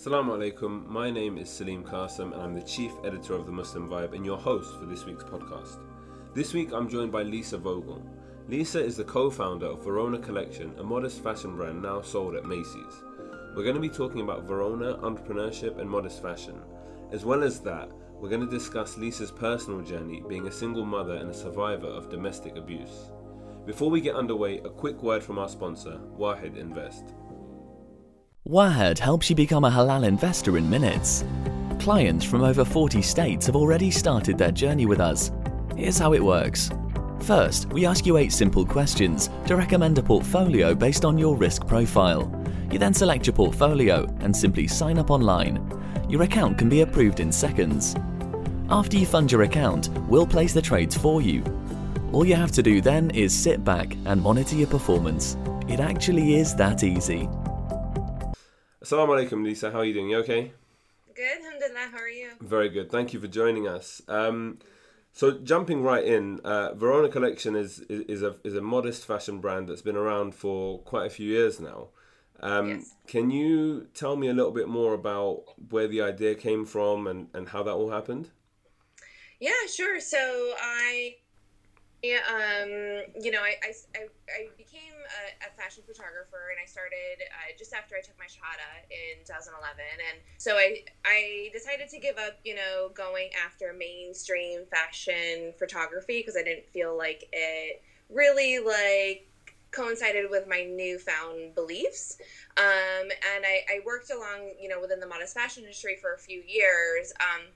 Assalamu alaikum, my name is Salim Qasim and I'm the chief editor of The Muslim Vibe and your host for this week's podcast. This week I'm joined by Lisa Vogl. Lisa is the co founder of Verona Collection, a modest fashion brand now sold at Macy's. We're going to be talking about Verona, entrepreneurship, and modest fashion. As well as that, we're going to discuss Lisa's personal journey being a single mother and a survivor of domestic abuse. Before we get underway, a quick word from our sponsor, Wahed Invest. Wahed helps you become a halal investor in minutes. Clients from over 40 states have already started their journey with us. Here's how it works. First, we ask you eight simple questions to recommend a portfolio based on your risk profile. You then select your portfolio and simply sign up online. Your account can be approved in seconds. After you fund your account, we'll place the trades for you. All you have to do then is sit back and monitor your performance. It actually is that easy. Assalamu alaikum, Lisa. How are you doing? You okay? Good, alhamdulillah. How are you? Very good. Thank you for joining us. Um, so jumping right in, uh, Verona Collection is, is is a is a modest fashion brand that's been around for quite a few years now. Um, Yes. Can you tell me a little bit more about where the idea came from and, and how that all happened? Yeah, sure. So I, um, you know, I, I, I, became a, a fashion photographer and I started uh, just after I took my shahada in 2011. And so I, I decided to give up, you know, going after mainstream fashion photography because I didn't feel like it really like coincided with my newfound beliefs. Um, and I, I worked along, you know, within the modest fashion industry for a few years. Um,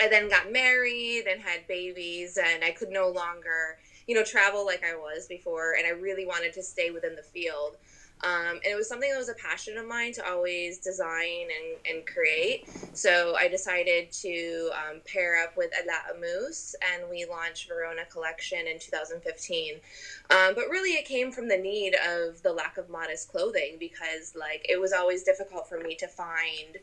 I then got married and had babies, and I could no longer, you know, travel like I was before. And I really wanted to stay within the field. Um, and it was something that was a passion of mine to always design and, and create. So I decided to um, pair up with Ala Amus, and we launched Verona Collection in 2015. Um, but really, it came from the need of the lack of modest clothing because, like, it was always difficult for me to find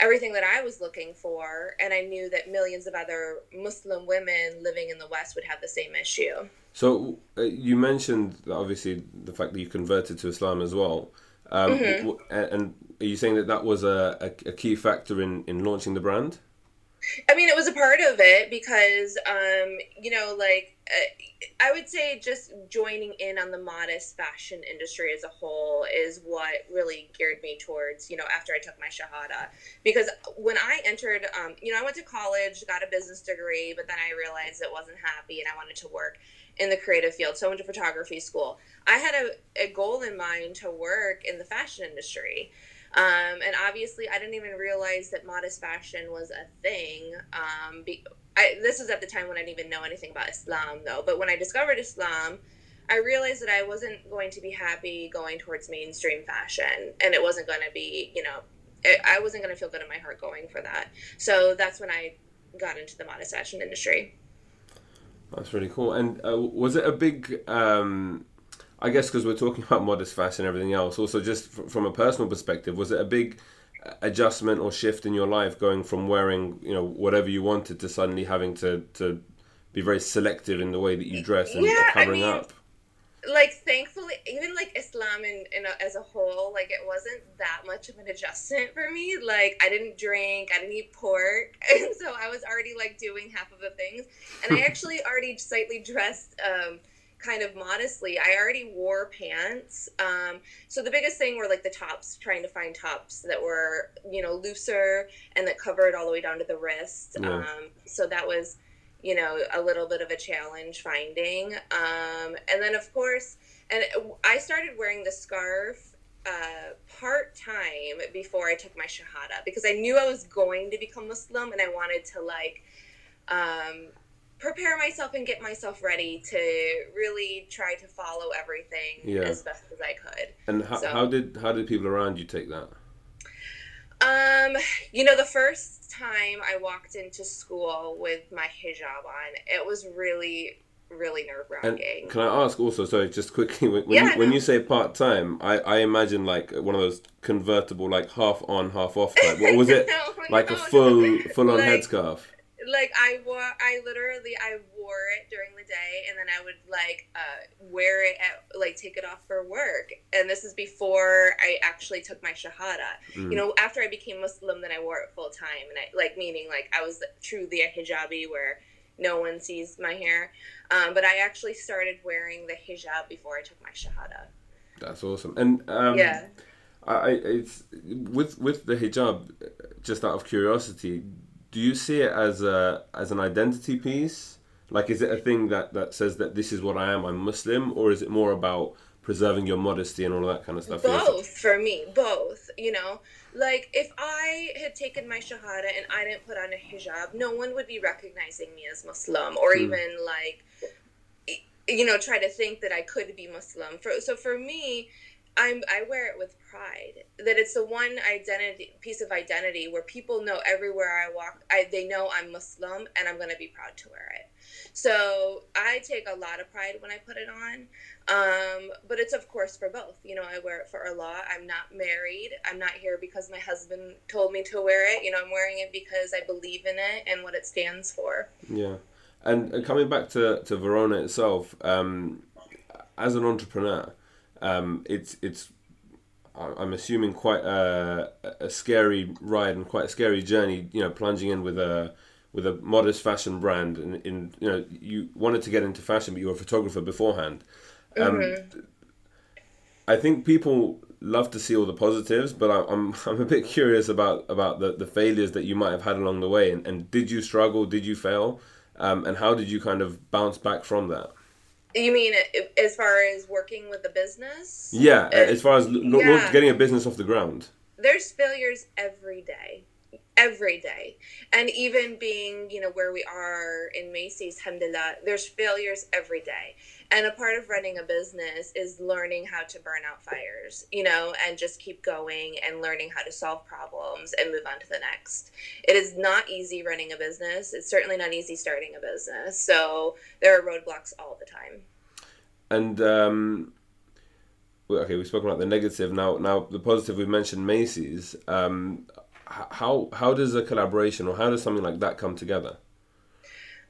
everything that I was looking for, and I knew that millions of other Muslim women living in the West would have the same issue. So uh, you mentioned obviously the fact that you converted to Islam as well. Um, Mm-hmm. w- and and are you saying that that was a, a, a key factor in, in launching the brand? I mean, it was a part of it because, um, you know, like uh, I would say just joining in on the modest fashion industry as a whole is what really geared me towards, you know, after I took my Shahada. Because when I entered, um, you know, I went to college, got a business degree, but then I realized it wasn't happy and I wanted to work in the creative field. So I went to photography school. I had a, a goal in mind to work in the fashion industry. Um, and obviously, I didn't even realize that modest fashion was a thing. Um, be, I, this was at the time when I didn't even know anything about Islam, though. But when I discovered Islam, I realized that I wasn't going to be happy going towards mainstream fashion, and it wasn't going to be, you know, it, I wasn't going to feel good in my heart going for that. So that's when I got into the modest fashion industry. That's really cool. And uh, was it a big? Um, I guess because we're talking about modest fashion and everything else. Also, just f- from a personal perspective, was it a big uh, adjustment or shift in your life going from wearing you know whatever you wanted to suddenly having to to be very selective in the way that you dress and Yeah, I covering mean, up? like thankfully even like islam in, in as a whole like it wasn't that much of an adjustment for me like i didn't drink i didn't eat pork and so i was already like doing half of the things and i actually already slightly dressed um kind of modestly i already wore pants um so the biggest thing were like the tops trying to find tops that were you know looser and that covered all the way down to the wrist Yeah. um so that was you know a little bit of a challenge finding um, and then of course and i started wearing the scarf uh, part-time before i took my shahada because i knew i was going to become muslim and i wanted to like um, prepare myself and get myself ready to really try to follow everything Yeah. as best as i could And how, So- how did how did people around you take that? Um, you know, the first time I walked into school with my hijab on, it was really, really nerve wracking. can I ask also, sorry, just quickly, when, when, Yeah, you, when no. you say part time, I, I imagine like one of those convertible, like half on, half off type. What was it? No, like no, a full full on Like- headscarf. Like I wore, I literally I wore it during the day, and then I would like uh, wear it at like take it off for work. And this is before I actually took my shahada. Mm. You know, after I became Muslim, then I wore it full time, and I like meaning like I was truly a hijabi where no one sees my hair. Um, but I actually started wearing the hijab before I took my shahada. That's awesome. And um, Yeah. I, I it's with with the hijab. Just out of curiosity, do you see it as a as an identity piece? Like, is it a thing that that says that this is what I am? I'm Muslim, or is it more about preserving your modesty and all that kind of stuff? both for me both you know like if i had taken my shahada and i didn't put on a hijab no one would be recognizing me as muslim or Hmm. even like you know try to think that i could be muslim for so for me i'm i wear it with pride that it's the one identity piece of identity where people know everywhere i walk I, they know i'm muslim and i'm going to be proud to wear it so i take a lot of pride when i put it on um, but it's of course for both. You know, I wear it for Allah. I'm not married. I'm not here because my husband told me to wear it. You know, I'm wearing it because I believe in it and what it stands for. Yeah, and, coming back to, to Verona itself, um, as an entrepreneur, um, it's it's I'm assuming quite a, a scary ride and quite a scary journey. You know, plunging in with a with a modest fashion brand, and in you know you wanted to get into fashion, but you were a photographer beforehand. Um, I think people love to see all the positives, but I, I'm I'm a bit curious about about the, the failures that you might have had along the way. And, and did you struggle? Did you fail? Um, and how did you kind of bounce back from that? You mean as far as working with a business? Yeah, Uh, as far as l- l- yeah. getting a business off the ground. There's failures every day. Every day. And even being, you know, where we are in Macy's, alhamdulillah, there's failures every day. And a part of running a business is learning how to burn out fires, you know, and just keep going and learning how to solve problems and move on to the next. It is not easy running a business. It's certainly not easy starting a business. So there are roadblocks all the time. And um, okay, we've spoken about the negative. Now, now the positive we've mentioned Macy's. Um, how how does a collaboration or how does something like that come together?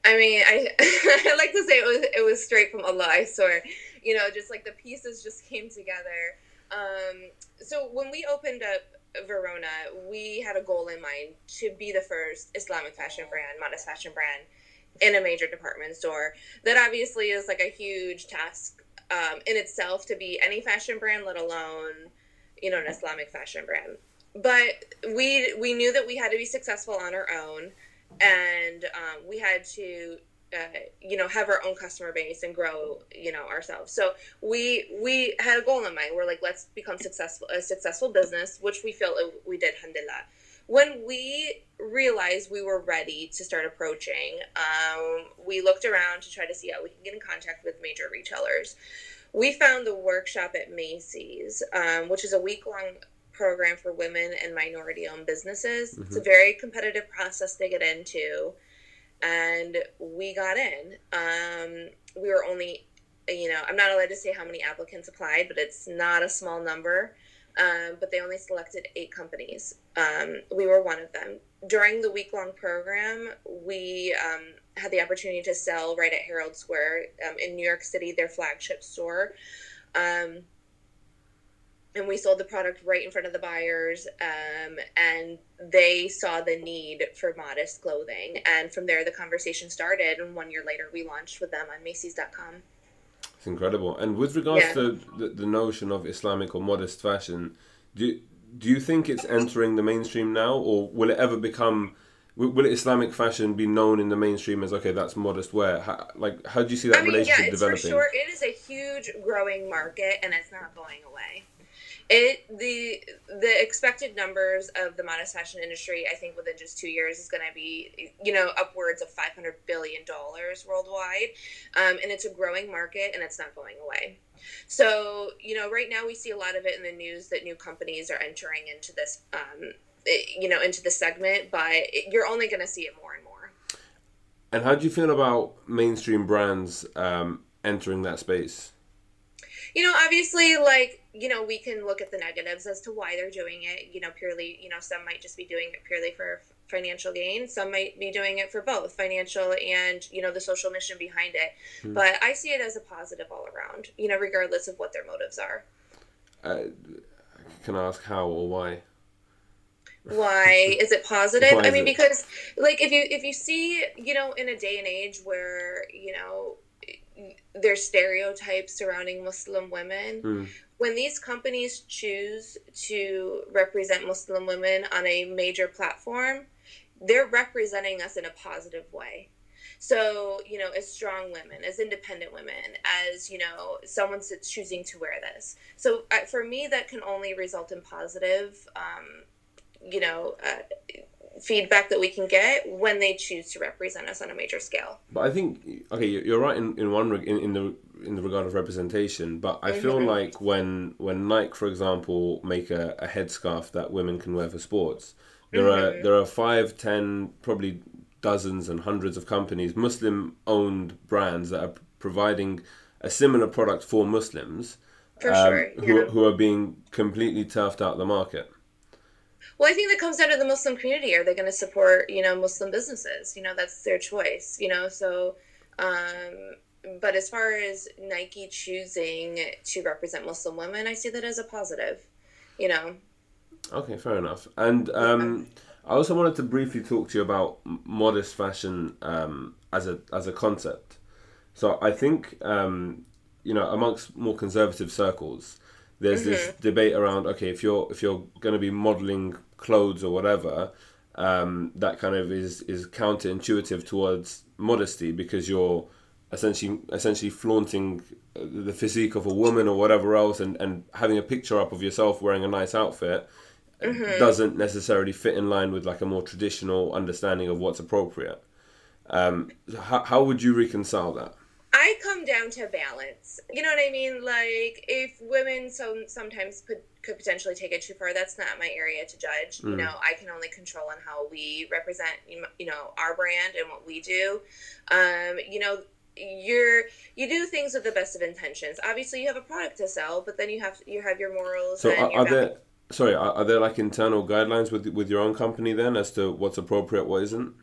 I mean, I I like to say it was it was straight from Allah. I swear, you know, just like the pieces just came together. Um, so when we opened up Verona, we had a goal in mind to be the first Islamic fashion brand, modest fashion brand, in a major department store. That obviously is like a huge task um, in itself to be any fashion brand, let alone you know an Islamic fashion brand. But we we knew that we had to be successful on our own and um, we had to uh, you know have our own customer base and grow you know ourselves. So we we had a goal in mind. We're like let's become successful a successful business which we feel we did alhamdulillah. When we realized we were ready to start approaching um, we looked around to try to see how we can get in contact with major retailers. We found the workshop at macy's um, which is a week-long program for women and minority owned businesses. It's a very competitive process to get into. And we got in. Um, we were only, you know, I'm not allowed to say how many applicants applied, but it's not a small number. Um, but they only selected eight companies. Um, we were one of them. During the week long program, we um, had the opportunity to sell right at Herald Square um, in New York City, their flagship store. Um, and we sold the product right in front of the buyers um, and they saw the need for modest clothing and from there the conversation started and one year later we launched with them on macys.com It's incredible. And with regards Yeah. to the, the notion of Islamic or modest fashion, do do you think it's entering the mainstream now, or will it ever become? Will, Islamic fashion be known in the mainstream as okay, that's modest wear? How, like, how do you see that i mean yeah relationship it's for developing? sure it is a huge growing market and it's not going away it the the expected numbers of the modest fashion industry i think within just two years is going to be you know upwards of 500 billion dollars worldwide. Um, and it's a growing market and it's not going away. So you know right now we see a lot of it in the news that new companies are entering into this um, you know into the segment but you're only going to see it more and more. And how do you feel about mainstream brands um, entering that space? You know obviously like you know we can look at the negatives as to why they're doing it you know purely you know some might just be doing it purely for financial gain some might be doing it for both financial and you know the social mission behind it. Hmm. but i see it as a positive all around you know regardless of what their motives are. Uh, can I ask how or why? why? Is it positive? Why i mean because like if you if you see you know in a day and age where you know there's stereotypes surrounding muslim women. Mm. when these companies choose to represent muslim women on a major platform they're representing us in a positive way. So you know as strong women as independent women as you know someone's choosing to wear this. So uh, for me that can only result in positive um, you know uh, feedback that we can get when they choose to represent us on a major scale But I think okay, you- you're right in, in one in, in the in the regard of representation. But I feel Mhm. like when when Nike, for example, make a, a headscarf that women can wear for sports, there are Mhm. there are five, ten, probably dozens and hundreds of companies, Muslim owned brands that are providing a similar product for Muslims. for um, sure who, yeah. who are being completely turfed out the market. Well, I think that comes down to the Muslim community. Are they going to support, you know, Muslim businesses? You know, that's their choice. You know, so. Um, but as far as Nike choosing to represent Muslim women, I see that as a positive. You know. Okay, fair enough. And um, I also wanted to briefly talk to you about modest fashion um, as a as a concept. So I think um, you know amongst more conservative circles, there's this debate around okay if you're if you're going to be modeling clothes or whatever, um, that kind of is is counterintuitive towards modesty because you're essentially essentially flaunting uh, the physique of a woman or whatever else and, and having a picture up of yourself wearing a nice outfit doesn't necessarily fit in line with like a more traditional understanding of what's appropriate. Um, how, how would you reconcile that? I come down to balance. You know what I mean? Like if women so sometimes could could potentially take it too far, that's not my area to judge. You know, I can only control on how we represent you know our brand and what we do. Um, you know, you're you do things with the best of intentions. Obviously, you have a product to sell, but then you have you have your morals So and are, your are there sorry are, are there like internal guidelines with with your own company then as to what's appropriate, what isn't?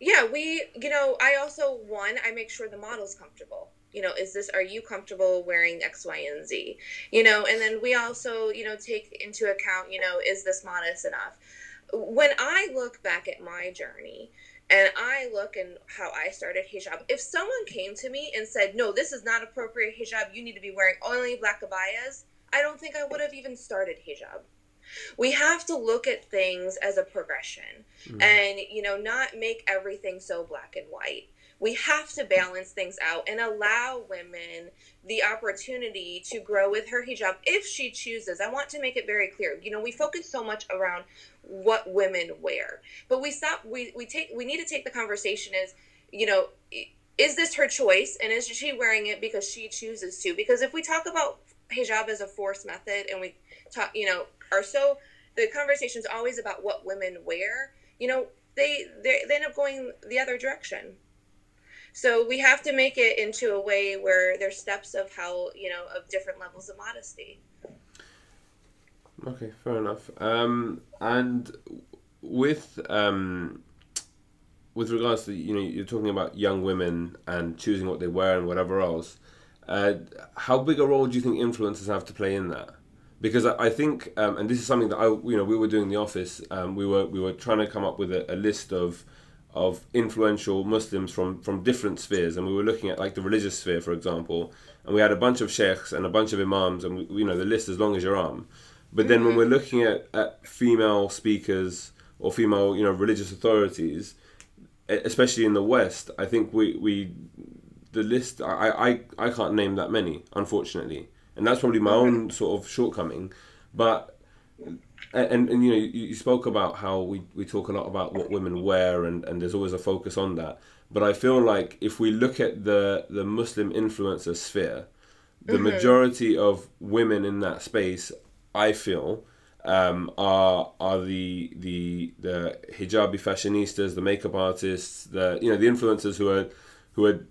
Yeah, we, you know, I also one, I make sure the model's comfortable. You know, is this are you comfortable wearing X, Y, and Z? You know, and then we also, you know, take into account, you know, is this modest enough? When I look back at my journey and I look and how I started hijab, if someone came to me and said, "No, this is not appropriate hijab. You need to be wearing only black abayas," I don't think I would have even started hijab. We have to look at things as a progression mm-hmm. and you know not make everything so black and white. We have to balance things out and allow women the opportunity to grow with her hijab if she chooses. I want to make it very clear. You know we focus so much around what women wear but we stop we, we take we need to take the conversation as you know is this her choice and is she wearing it because she chooses to? Because if we talk about hijab as a force method and we talk you know are so the conversation's always about what women wear you know they they, they end up going the other direction so we have to make it into a way where there's steps of how you know of different levels of modesty Okay, fair enough. Um, and with um, with regards to you know you're talking about young women and choosing what they wear and whatever else. Uh, how big a role do you think influencers have to play in that? Because I, I think, um, and this is something that I you know we were doing in the office. Um, we were we were trying to come up with a, a list of of influential Muslims from from different spheres, and we were looking at like the religious sphere, for example, and we had a bunch of sheikhs and a bunch of imams, and we, you know the list as long as your arm. But then when we're looking at, at female speakers or female, you know, religious authorities, especially in the West, I think we, we the list I, I, I can't name that many, unfortunately. And that's probably my own sort of shortcoming. But and, and you know, you, you spoke about how we, we talk a lot about what women wear and, and there's always a focus on that. But I feel like if we look at the, the Muslim influencer sphere, the majority of women in that space I feel um, are are the the the hijabi fashionistas, the makeup artists, the you know the influencers who are who are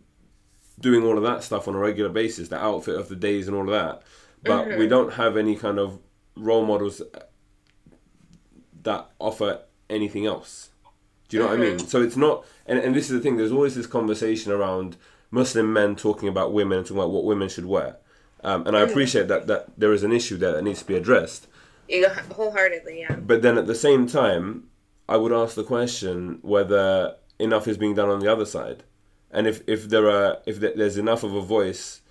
doing all of that stuff on a regular basis, the outfit of the days and all of that. But we don't have any kind of role models that offer anything else. Do you know mm-hmm. what I mean? So it's not, and, and this is the thing. There's always this conversation around Muslim men talking about women and talking about what women should wear, um, and I mm-hmm. appreciate that that there is an issue there that needs to be addressed. Yeah, Wholeheartedly, yeah. But then at the same time, I would ask the question whether enough is being done on the other side, and if if there are if there's enough of a voice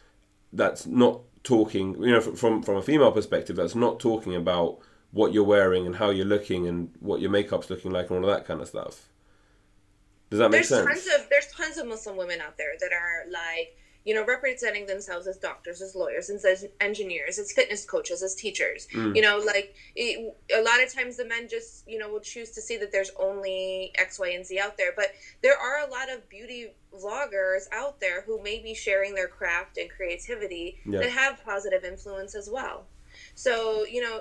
that's not talking, you know, from from a female perspective, that's not talking about what you're wearing and how you're looking and what your makeup's looking like and all of that kind of stuff. Does that make there's sense? Tons of, there's tons of Muslim women out there that are like, you know, representing themselves as doctors, as lawyers, and as engineers, as fitness coaches, as teachers. Mm. You know, like it, a lot of times the men just, you know, will choose to see that there's only X, Y, and Z out there. But there are a lot of beauty vloggers out there who may be sharing their craft and creativity yeah. that have positive influence as well. So, you know,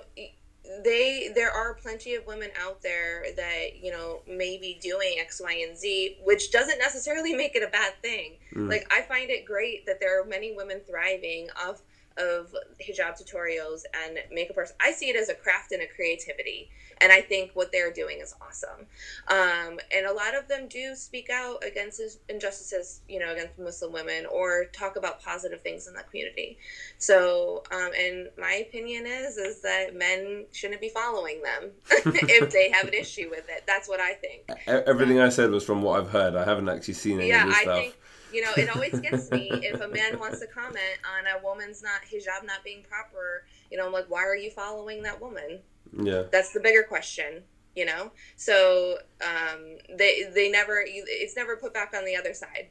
they there are plenty of women out there that you know may be doing x y and z which doesn't necessarily make it a bad thing mm. like i find it great that there are many women thriving off of hijab tutorials and makeup artists. I see it as a craft and a creativity. And I think what they're doing is awesome. Um, and a lot of them do speak out against injustices, you know, against Muslim women or talk about positive things in the community. So, um, and my opinion is, is that men shouldn't be following them if they have an issue with it. That's what I think. Everything um, I said was from what I've heard. I haven't actually seen any yeah, of this I stuff. Think, you know, it always gets me if a man wants to comment on a woman's not hijab not being proper. You know, I'm like, why are you following that woman? Yeah, that's the bigger question. You know, so um, they they never it's never put back on the other side.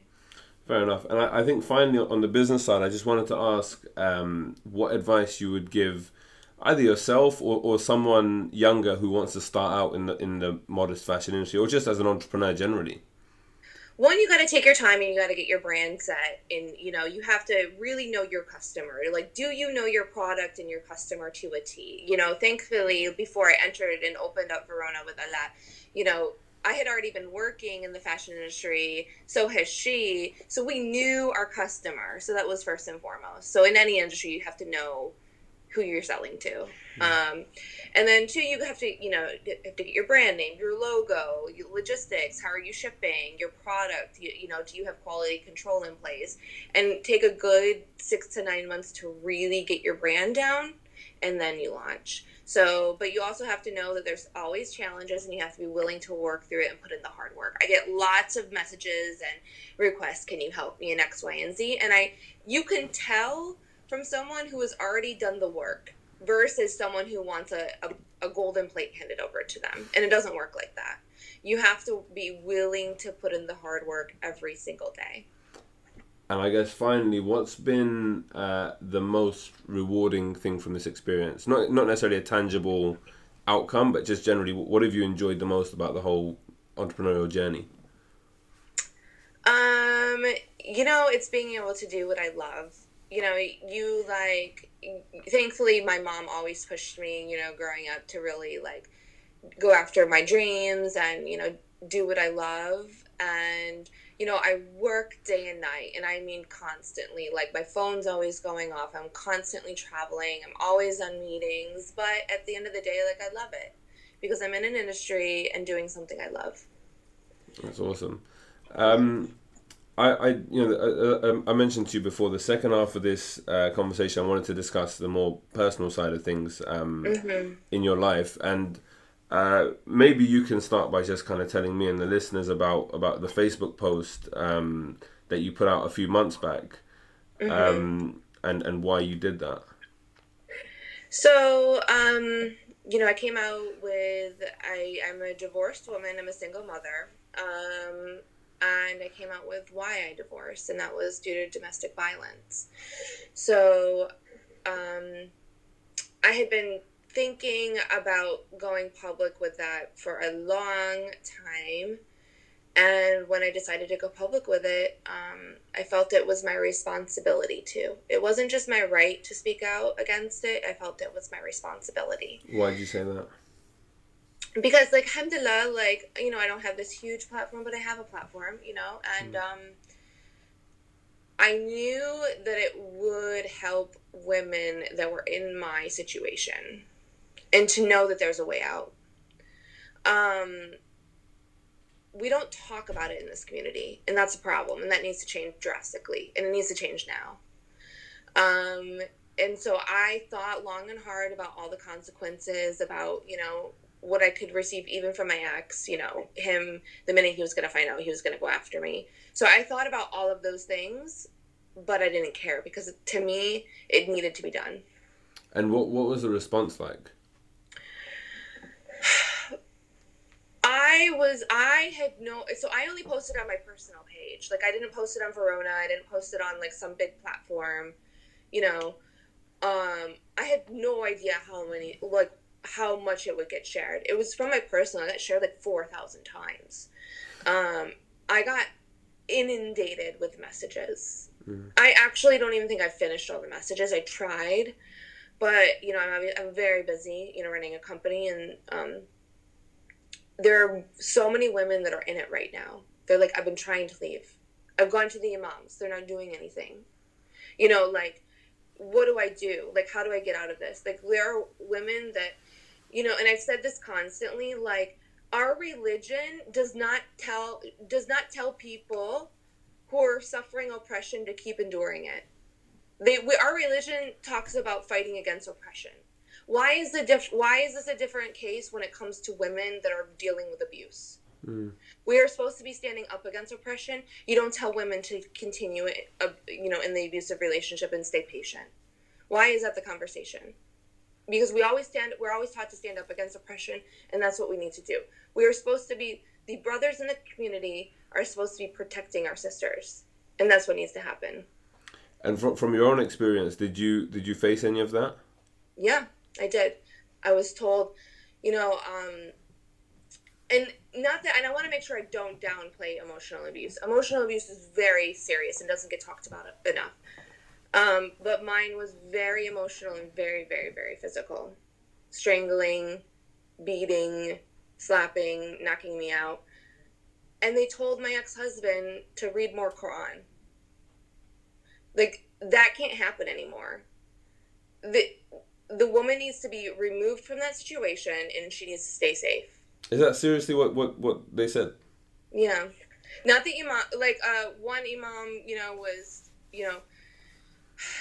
Fair enough. And I, I think finally on the business side, I just wanted to ask um, what advice you would give either yourself or, or someone younger who wants to start out in the in the modest fashion industry or just as an entrepreneur generally one you got to take your time and you got to get your brand set and you know you have to really know your customer like do you know your product and your customer to a t you know thankfully before i entered and opened up verona with Ala you know I had already been working in the fashion industry, so has she. So we knew our customer. So that was first and foremost. So in any industry, you have to know who you're selling to. Um, and then two, you have to, you know, have to get your brand name, your logo, your logistics. How are you shipping your product? You, you know, do you have quality control in place? And take a good six to nine months to really get your brand down, and then you launch. So, but you also have to know that there's always challenges and you have to be willing to work through it and put in the hard work. I get lots of messages and requests, can you help me in X, Y, and Z? And I, you can tell from someone who has already done the work versus someone who wants a, a, a, golden plate handed over to them. And it doesn't work like that. You have to be willing to put in the hard work every single day. And I guess finally, what's been uh, the most rewarding thing from this experience? Not not necessarily a tangible outcome, but just generally, what have you enjoyed the most about the whole entrepreneurial journey? Um, you know, it's being able to do what I love you know, you like, thankfully, my mom always pushed me, you know, growing up to really like go after my dreams and, you know, do what I love. And, you know, I work day and night, and I mean constantly. Like, my phone's always going off. I'm constantly traveling. I'm always on meetings. But at the end of the day, like, I love it because I'm in an industry and doing something I love. That's awesome. Um, I, I, you know, um, I mentioned to you before the second half of this uh, conversation. I wanted to discuss the more personal side of things um, mm-hmm. in your life, and uh, maybe you can start by just kind of telling me and the listeners about about the Facebook post um, that you put out a few months back, mm-hmm. Um, and and why you did that. So, um, you know, I came out with I I'm a divorced woman. I'm a single mother. And I came out with why I divorced, and that was due to domestic violence. So, um, I had been thinking about going public with that for a long time. And when I decided to go public with it, um, I felt it was my responsibility to. It wasn't just my right to speak out against it, I felt it was my responsibility. Why did you say that? Because like alhamdulillah like you know i don't have this huge platform but i have a platform you know and mm. um i knew that it would help women that were in my situation and to know that there's a way out um we don't talk about it in this community, and that's a problem, and that needs to change drastically, and it needs to change now. Um, and so I thought long and hard about all the consequences, about you know what I could receive even from my ex, you know, him the minute he was going to find out he was going to go after me. So I thought about all of those things, but I didn't care because to me it needed to be done. And what what was the response like? I was I had no so I only posted on my personal page. Like I didn't post it on Verona, I didn't post it on like some big platform, you know. Um I had no idea how many like how much it would get shared. It was from my personal, I got shared like 4,000 times. Um I got inundated with messages. Mm. I actually don't even think I finished all the messages. I tried, but you know, I'm I'm very busy, you know, running a company and um there are so many women that are in it right now. They're like, I've been trying to leave. I've gone to the imams. They're not doing anything. You know, like, what do I do? Like, how do I get out of this? Like, there are women that, you know, and I've said this constantly, like, our religion does not tell does not tell people who are suffering oppression to keep enduring it. They, we, our religion talks about fighting against oppression. Why is the diff- why is this a different case when it comes to women that are dealing with abuse? Mm. we are supposed to be standing up against oppression. You don't tell women to continue it uh, you know in the abusive relationship and stay patient. Why is that the conversation because we always stand we're always taught to stand up against oppression and that's what we need to do we are supposed to be the brothers in the community are supposed to be protecting our sisters and that's what needs to happen and from, from your own experience did you did you face any of that yeah I did. I was told, you know, um, and not that, and I want to make sure I don't downplay emotional abuse. Emotional abuse is very serious and doesn't get talked about enough. Um, but mine was very emotional and very, very, very physical. Strangling, beating, slapping, knocking me out. And they told my ex husband to read more Quran. Like, that can't happen anymore. The, the woman needs to be removed from that situation and she needs to stay safe. Is that seriously what what what they said? Yeah, not the imam. Like uh, one imam, you know, was you know,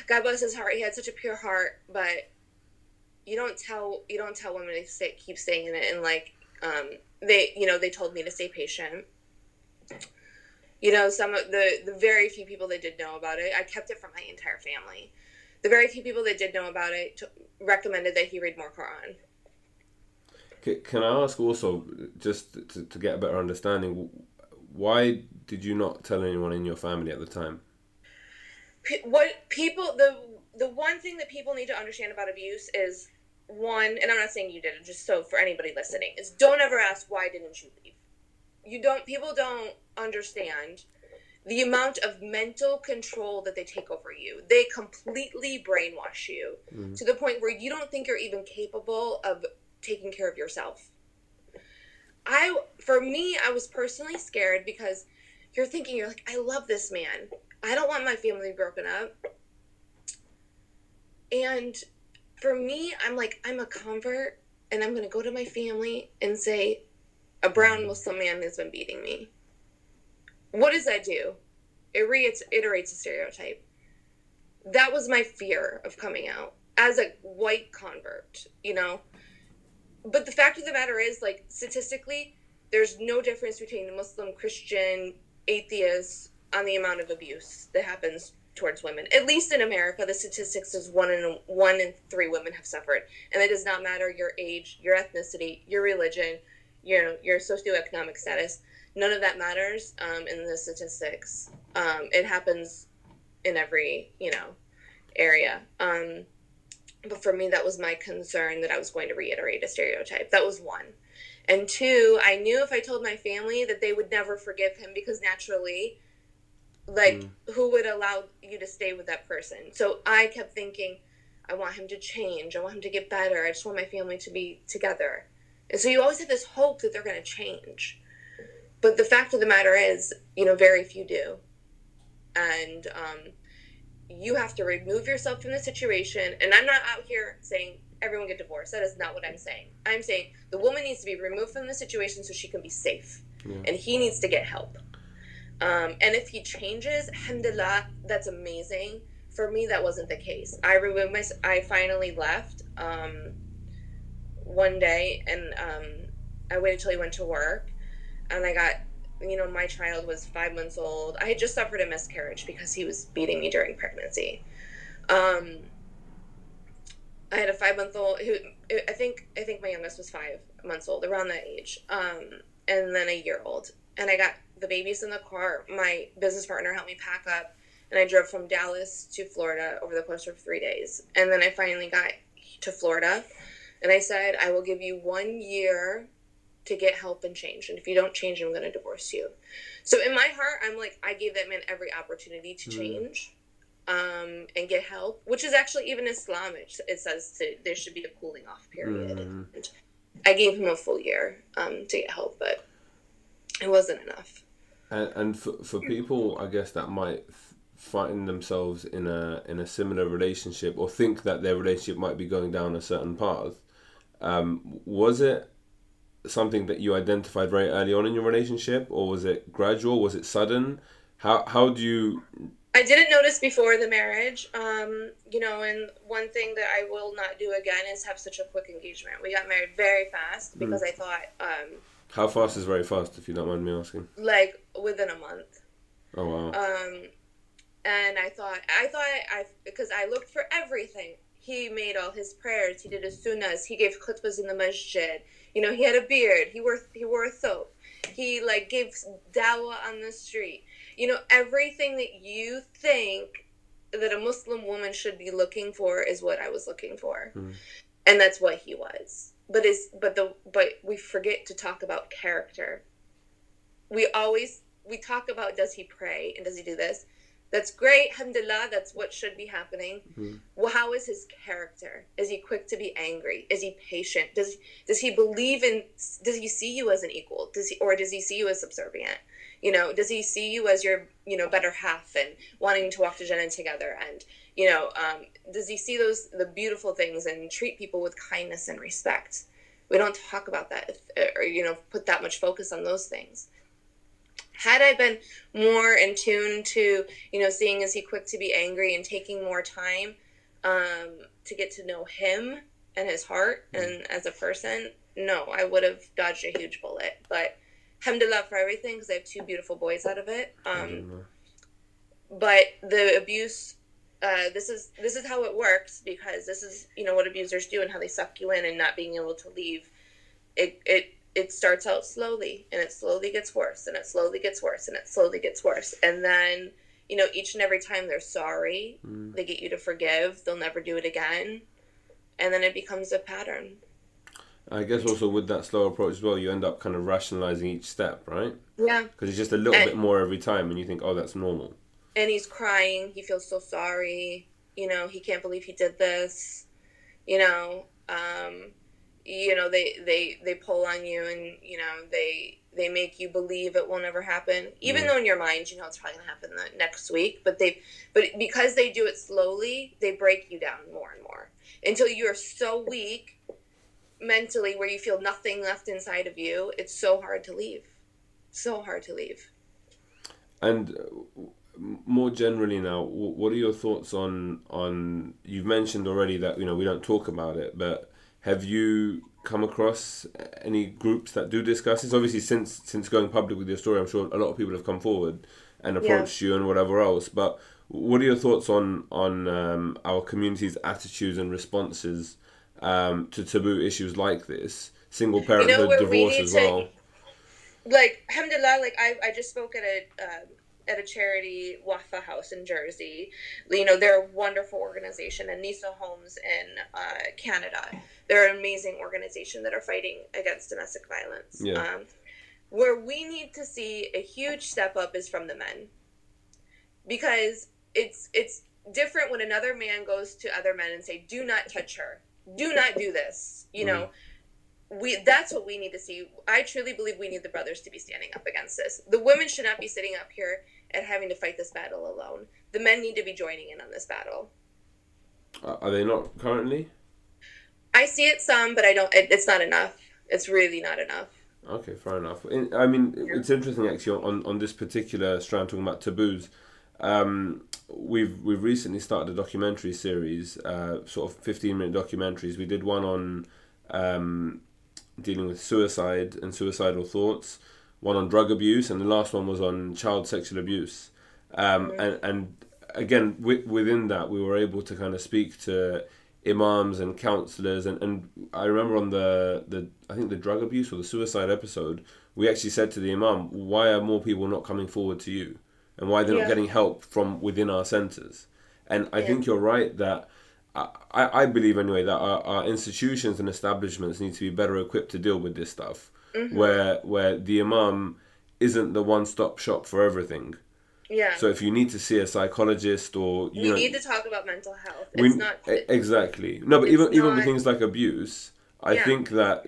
God bless his heart. He had such a pure heart, but you don't tell you don't tell women to stay, keep staying in it. And like um, they, you know, they told me to stay patient. You know, some of the the very few people that did know about it, I kept it from my entire family the very few people that did know about it t- recommended that he read more Quran. Can I ask also, just to, to get a better understanding, why did you not tell anyone in your family at the time? What people the the one thing that people need to understand about abuse is one, and I'm not saying you did it, just so for anybody listening, is don't ever ask why didn't you leave. You don't. People don't understand the amount of mental control that they take over you. They completely brainwash you mm-hmm. to the point where you don't think you're even capable of taking care of yourself. I for me, I was personally scared because you're thinking you're like, I love this man. I don't want my family broken up. And for me, I'm like, I'm a convert and I'm gonna go to my family and say, a brown. Muslim man has been beating me what does that do? It reiterates a stereotype. That was my fear of coming out as a white convert, you know? But the fact of the matter is, like, statistically, there's no difference between Muslim, Christian, atheists on the amount of abuse that happens towards women. At least in America, the statistics is one in one in three women have suffered, and it does not matter your age, your ethnicity, your religion, your your socioeconomic status none of that matters um, in the statistics. Um, it happens in every you know area. Um, but for me, that was my concern that I was going to reiterate a stereotype. That was one. And two, I knew if I told my family that they would never forgive him because naturally, like, mm. who would allow you to stay with that person? So I kept thinking, I want him to change. I want him to get better. I just want my family to be together. And so you always have this hope that they're going to change. But the fact of the matter is, you know, very few do. And um, you have to remove yourself from the situation. And I'm not out here saying everyone get divorced. That is not what I'm saying. I'm saying the woman needs to be removed from the situation so she can be safe. yeah. and he needs to get help. Um, and if he changes, alhamdulillah, that's amazing. For me, that wasn't the case. I removed my, I finally left um, one day and um, I waited till he went to work and I got, you know, my child was five months old. I had just suffered a miscarriage because he was beating me during pregnancy. Um, I had a five month old who I think I think my youngest was five months old, around that age, um, and then a year old. And I got the babies in the car. My business partner helped me pack up, and I drove from Dallas to Florida over the course of three days. And then I finally got to Florida, and I said, I will give you one year to get help and change. And if you don't change, I'm going to divorce you. So in my heart, I'm like, I gave that man every opportunity to mm. change um, and get help, which is actually even Islamic. It says to, there should be a cooling off period. Mm. I gave him a full year um, to get help, but it wasn't enough. And, and for, for people, I guess that might find themselves in a in a similar relationship or think that their relationship might be going down a certain path. Um, was it something that you identified very early on in your relationship, or was it gradual? Was it sudden? How how do you I didn't notice before the marriage, um, you know, and one thing that I will not do again is have such a quick engagement. We got married very fast hmm. because mm. I thought. Um, How fast is very fast, if you don't mind me asking? Like within a month. Oh wow. Um, and I thought, I thought I because I looked for everything. He made all his prayers. He did his sunnahs. He gave khutbas in the masjid. You know, he had a beard. He wore he wore a thobe. He like gave dawah on the street you know, everything that you think that a Muslim woman should be looking for is what I was looking for. Mm. And that's what he was. But is but the but we forget to talk about character. We always we talk about does he pray and does he do this? That's great, alhamdulillah, that's what should be happening. Mm-hmm. Well, how is his character? Is he quick to be angry? Is he patient? Does does he believe in does he see you as an equal? Does he or does he see you as subservient? You know does he see you as your you know better half and wanting to walk to Jannah together? And you know um, does he see those the beautiful things and treat people with kindness and respect? We don't talk about that or you know put that much focus on those things. Had i been more in tune to you know seeing is he quick to be angry and taking more time um, to get to know him and his heart and as a person no i would have dodged a huge bullet. But alhamdulillah for everything because I have two beautiful boys out of it. Um, but the abuse, uh, this is this is how it works because this is you know what abusers do and how they suck you in and not being able to leave. It it it starts out slowly and it slowly gets worse and it slowly gets worse and it slowly gets worse and then you know each and every time they're sorry mm. they get you to forgive they'll never do it again and then it becomes a pattern I guess also with that slow approach as well, you end up kind of rationalizing each step, right? Yeah. Because it's just a little and, bit more every time, and you think, oh, that's normal. And he's crying. He feels so sorry. You know, he can't believe he did this. You know, um, you know they they they pull on you, and you know they they make you believe it will never happen, even mm. though in your mind you know it's probably gonna happen the next week. But they but because they do it slowly, they break you down more and more until you are so weak mentally where you feel nothing left inside of you, it's so hard to leave. So hard to leave. And uh, more generally now, what are your thoughts on on? You've mentioned already that you know we don't talk about it, but have you come across any groups that do discuss this? Obviously, since since going public with your story, I'm sure a lot of people have come forward and approached yeah. you and whatever else. But what are your thoughts on on um, our community's attitudes and responses um, to taboo issues like this, single parenthood, you know, divorce as well. To, like, alhamdulillah, like I, I just spoke at a um, at a charity Wafa House in Jersey. You know, they're a wonderful organization, and Nisa Homes in uh, Canada. They're an amazing organization that are fighting against domestic violence. Yeah. Um, where we need to see a huge step up is from the men, because it's it's different when another man goes to other men and say, "Do not touch her." Do not do this you know? We that's what we need to see. I truly believe we need the brothers to be standing up against this. The women should not be sitting up here and having to fight this battle alone. The men need to be joining in on this battle. Are they not currently? I see it some but i don't it, it's not enough. It's really not enough. Okay, fair enough. In, I mean, it's interesting actually on, on this particular strand talking about taboos. Um, we've we've recently started a documentary series, uh, sort of fifteen minute documentaries. We did one on um, dealing with suicide and suicidal thoughts, one on drug abuse, and the last one was on child sexual abuse. Um, and and again, wi- within that, we were able to kind of speak to imams and counselors and, and I remember on the, the I think the drug abuse or the suicide episode we actually said to the imam why are more people not coming forward to you and why they're Yeah. not getting help from within our centers and I Yeah. think you're right that I, I believe anyway that our, our institutions and establishments need to be better equipped to deal with this stuff Mm-hmm. where where the imam isn't the one stop shop for everything Yeah. so if you need to see a psychologist or you we know need to talk about mental health. we, It's not. e- exactly no but even even with things like abuse i Yeah. think that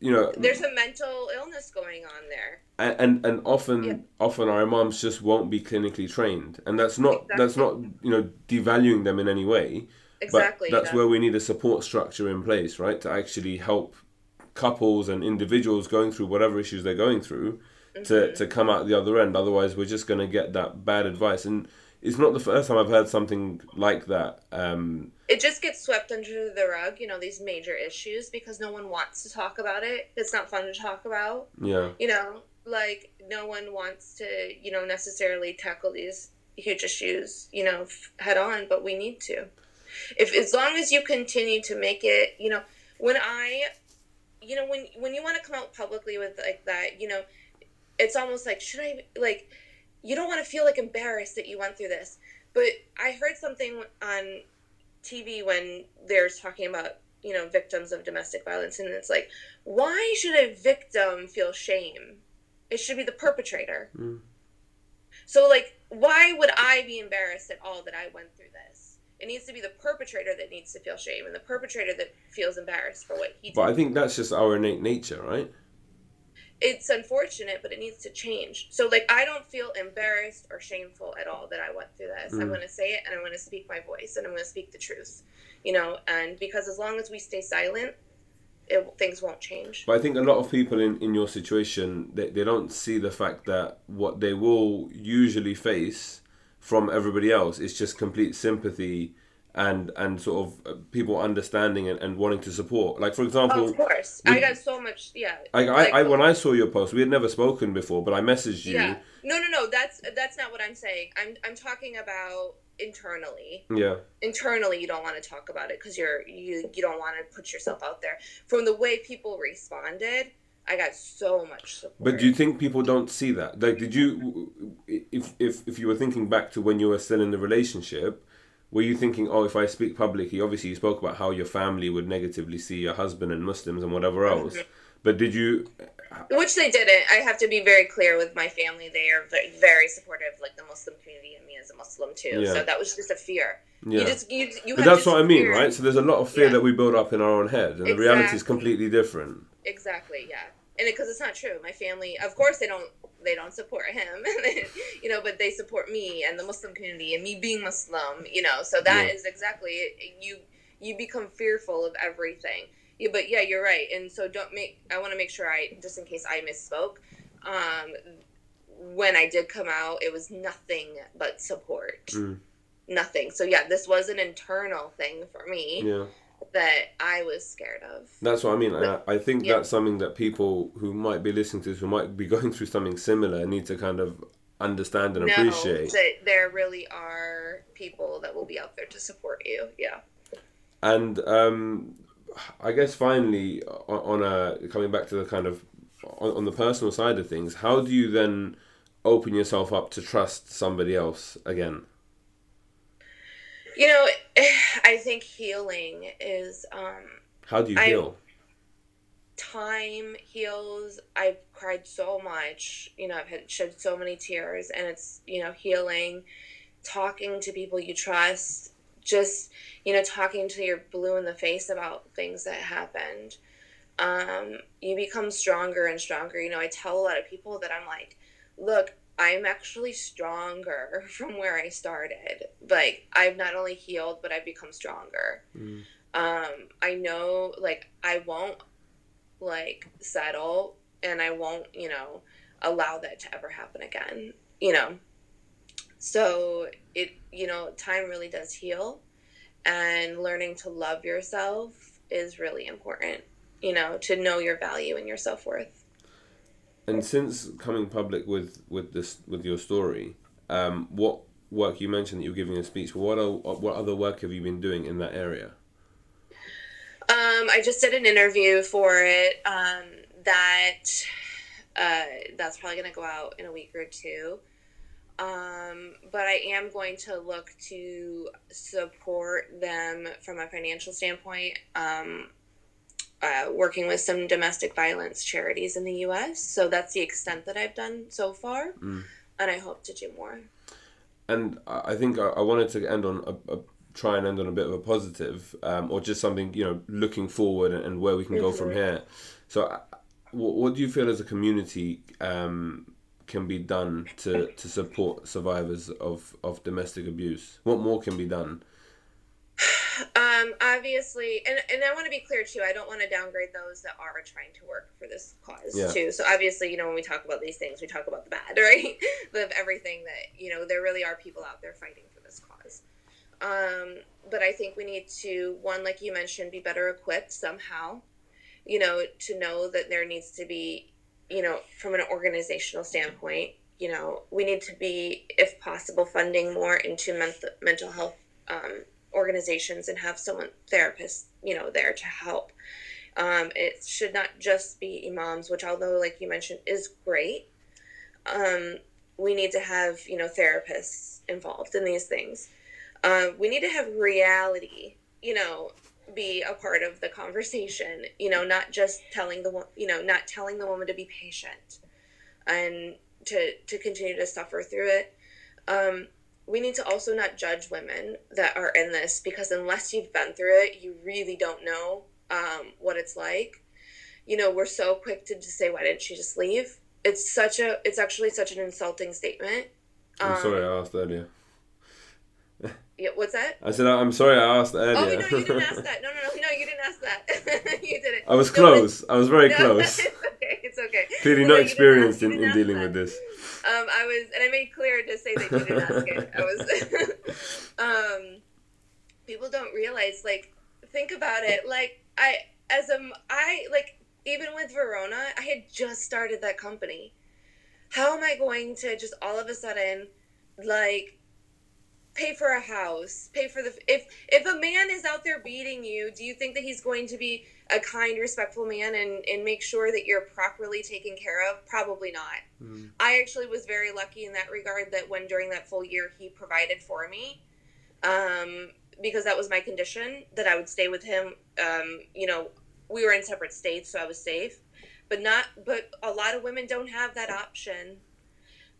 you know There's a mental illness going on there. And and, and often Yeah. often our imams just won't be clinically trained and that's not that's not you know devaluing them in any way Exactly. but that's yeah. where we need a support structure in place right to actually help couples and individuals going through whatever issues they're going through Mm-hmm. to, to come out the other end otherwise we're just going to get that bad advice and it's not the first time i've heard something like that um, it just gets swept under the rug, you know, these major issues because no one wants to talk about it. It's not fun to talk about. yeah You know, like no one wants to, you know, necessarily tackle these huge issues, you know, head on, but we need to. If as long as you continue to make it, you know, when I you know, when when you want to come out publicly with like that, you know, it's almost like should I like you don't want to feel like embarrassed that you went through this. But I heard something on TV when they're talking about, you know, victims of domestic violence and it's like, why should a victim feel shame? It should be the perpetrator. Mm. So like why would I be embarrassed at all that I went through this? It needs to be the perpetrator that needs to feel shame and the perpetrator that feels embarrassed for what he did. but i think that's just our innate nature right it's unfortunate, but it needs to change. So, like, I don't feel embarrassed or shameful at all that I went through this. I'm Mm. going to say it and I'm going to speak my voice and I'm going to speak the truth, you know, and because as long as we stay silent, it, things won't change. But I think a lot of people in, in your situation they, they don't see the fact that what they will usually face from everybody else is just complete sympathy and and sort of uh, people understanding and, and wanting to support. Like for Oh, example, of course. we- I got so much, yeah. I, I, like- I when I saw your post, we had never spoken before, but I messaged you. Yeah. No, no, no. That's that's not what I'm saying. I'm I'm talking about internally. Yeah. Internally, you don't want to talk about it because you're you you don't want to put yourself out there. From the way people responded, I got so much support. But do you think people don't see that? Like, did you, if if if you were thinking back to when you were still in the relationship, were you thinking, oh, if I speak publicly, obviously you spoke about how your family would negatively see your husband and Muslims and whatever mm-hmm. else. But did you? Which they didn't. I have to be very clear with my family. They are very, supportive, like the Muslim community and me as a Muslim too. Yeah. So that was just a fear. Yeah. You just you you. but have that's what I mean, fear- right? So there's a lot of fear Yeah. that we build up in our own head, and the reality is completely different. Exactly. Yeah. And because it's not true. My family, of course, they don't they don't support him, you know, but they support me and the Muslim community and me being Muslim, you know. So that Yeah. is exactly you you become fearful of everything. Yeah, but yeah, you're right. And so don't make. I want to make sure I just in case I misspoke. Um, when I did come out, it was nothing but support. Mm. Nothing. So yeah, this was an internal thing for me Yeah. That I was scared of. That's what I mean. I, I think Yeah. that's something that people who might be listening to this, who might be going through something similar, need to kind of understand and appreciate. that there really are people that will be out there to support you. Yeah. And um, I guess finally, on, on a coming back to the kind of on, on the personal side of things, how do you then open yourself up to trust somebody else again? You know, I think healing is um, How do you I- heal? time heals. I've cried so much. You know, I've had shed so many tears, and it's you know healing. Talking to people you trust, just you know, talking to your blue in the face about things that happened. Um, you become stronger and stronger. You know, I tell a lot of people that I'm like, look, I'm actually stronger from where I started. Like, I've not only healed, but I've become stronger. Mm. Um, I know, like, I won't like settle and I won't, you know, allow that to ever happen again, you know. So it, you know, time really does heal, and learning to love yourself is really important, you know, to know your value and your self worth. And since coming public with with this with your story, um, what work you mentioned that you're giving a speech, what are, what other work have you been doing in that area? Um, I just did an interview for it. Um, that uh, that's probably going to go out in a week or two. Um, but I am going to look to support them from a financial standpoint. Um, uh, working with some domestic violence charities in the U.S. So that's the extent that I've done so far, mm. and I hope to do more. And I think I wanted to end on a, a try and end on a bit of a positive, um, or just something you know looking forward and, where we can go mm-hmm. from here. So, uh, what, what do you feel as a community um, can be done to, to support survivors of, of domestic abuse? What more can be done? Um, obviously, and, and I want to be clear too. I don't want to downgrade those that are trying to work for this cause yeah. too. So obviously, you know, when we talk about these things, we talk about the bad, right? of everything that you know, there really are people out there fighting for this cause. Um, but I think we need to one, like you mentioned, be better equipped somehow. You know, to know that there needs to be, you know, from an organizational standpoint, you know, we need to be, if possible, funding more into mental mental health. Um, organizations and have someone therapist you know there to help. Um, it should not just be imams which although like you mentioned is great um, we need to have you know therapists involved in these things. Uh, we need to have reality you know be a part of the conversation you know not just telling the you know not telling the woman to be patient and to to continue to suffer through it. Um, we need to also not judge women that are in this because unless you've been through it, you really don't know um, what it's like. You know, we're so quick to just say, "Why didn't she just leave?" It's such a, it's actually such an insulting statement. I'm um, sorry, I asked earlier. Yeah, what's that? I said I'm sorry. I asked earlier. Oh no, you didn't ask that. No, no, no, no, you didn't ask that. you didn't. I was no, close. I was very no, close. It's okay. It's okay. Clearly well, not no, experienced in, in dealing that. with this. Um, I was, and I made clear to say you didn't ask it. I was. um, people don't realize, like, think about it. Like, I, as a, I like even with Verona, I had just started that company. How am I going to just all of a sudden, like, pay for a house, pay for the if if a man is out there beating you, do you think that he's going to be a kind, respectful man and and make sure that you're properly taken care of? Probably not. Mm. I actually was very lucky in that regard that when during that full year he provided for me. Um, because that was my condition that I would stay with him. Um, you know, we were in separate states, so I was safe. But not but a lot of women don't have that option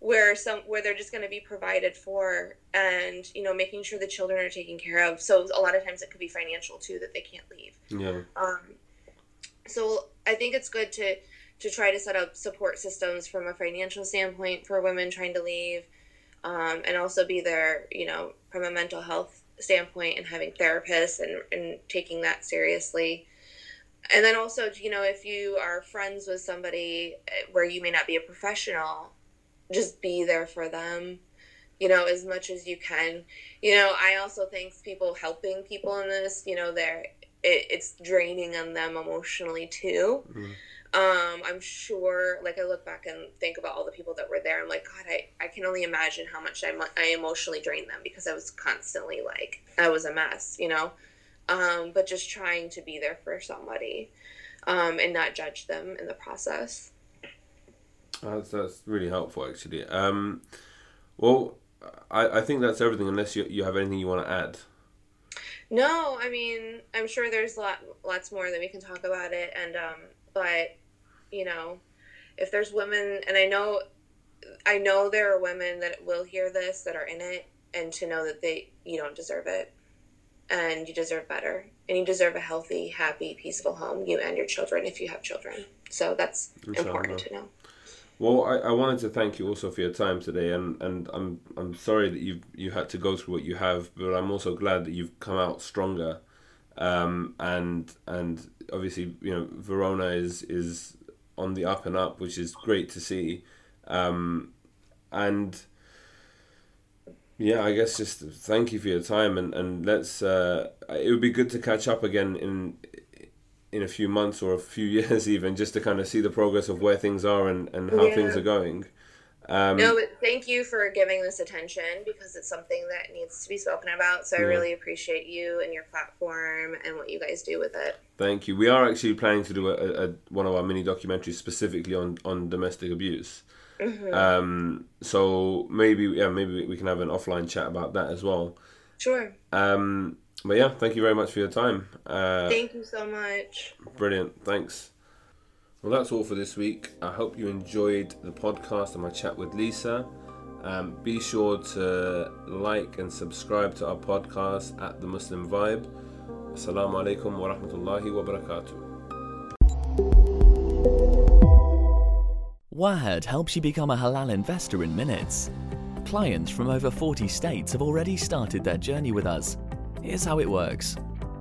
where some where they're just going to be provided for and you know making sure the children are taken care of. So a lot of times it could be financial too that they can't leave. Yeah. Um so i think it's good to to try to set up support systems from a financial standpoint for women trying to leave um, and also be there you know from a mental health standpoint and having therapists and, and taking that seriously. And then also you know if you are friends with somebody eh, where you may not be a professional just be there for them you know as much as you can. You know i also think people helping people in this you know they're it, it's draining on them emotionally too. Mm-hmm. um i'm sure like i look back and think about all the people that were there i'm like god i, I can only imagine how much I, I emotionally drained them because i was constantly like i was a mess you know? Um but just trying to be there for somebody um and not judge them in the process that's, that's really helpful, actually. Um, well, I, I think that's everything, unless you, you have anything you want to add. No, I mean, I'm sure there's lot, lots more that we can talk about it. And, um, but, you know, if there's women, and I know, I know there are women that will hear this that are in it, and to know that they, you don't deserve it. And you deserve better. And you deserve a healthy, happy, peaceful home, you and your children, if you have children. So that's Inshallah. important to know. Well, I, I wanted to thank you also for your time today, and, and I'm I'm sorry that you you had to go through what you have, but I'm also glad that you've come out stronger, um, and and obviously you know Verona is is on the up and up, which is great to see. Um, and yeah, I guess just thank you for your time, and and let's. Uh, it would be good to catch up again in in a few months or a few years, even just to kind of see the progress of where things are and and how Yeah. things are going. Um, no, but thank you for giving this attention because it's something that needs to be spoken about. So I really appreciate you and your platform and what you guys do with it. Thank you. We are actually planning to do a, a, a one of our mini documentaries specifically on on domestic abuse. Mm-hmm. Um, so maybe yeah, maybe we can have an offline chat about that as well. Sure. Um, but yeah, thank you very much for your time. Uh, Thank you so much. brilliant. Thanks. Well, that's all for this week. I hope you enjoyed the podcast and my chat with Lisa. Um, be sure to like and subscribe to our podcast at The Muslim Vibe. Assalamu alaikum wa rahmatullahi wa barakatuh. Wahed helps you become a halal investor in minutes. Clients from over 40 states have already started their journey with us. Here's how it works.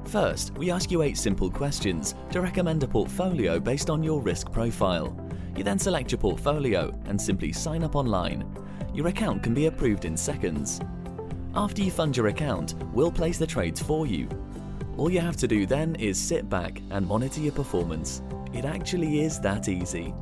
First, we ask you eight simple questions to recommend a portfolio based on your risk profile. You then select your portfolio and simply sign up online. Your account can be approved in seconds. After you fund your account, we'll place the trades for you. All you have to do then is sit back and monitor your performance. It actually is that easy.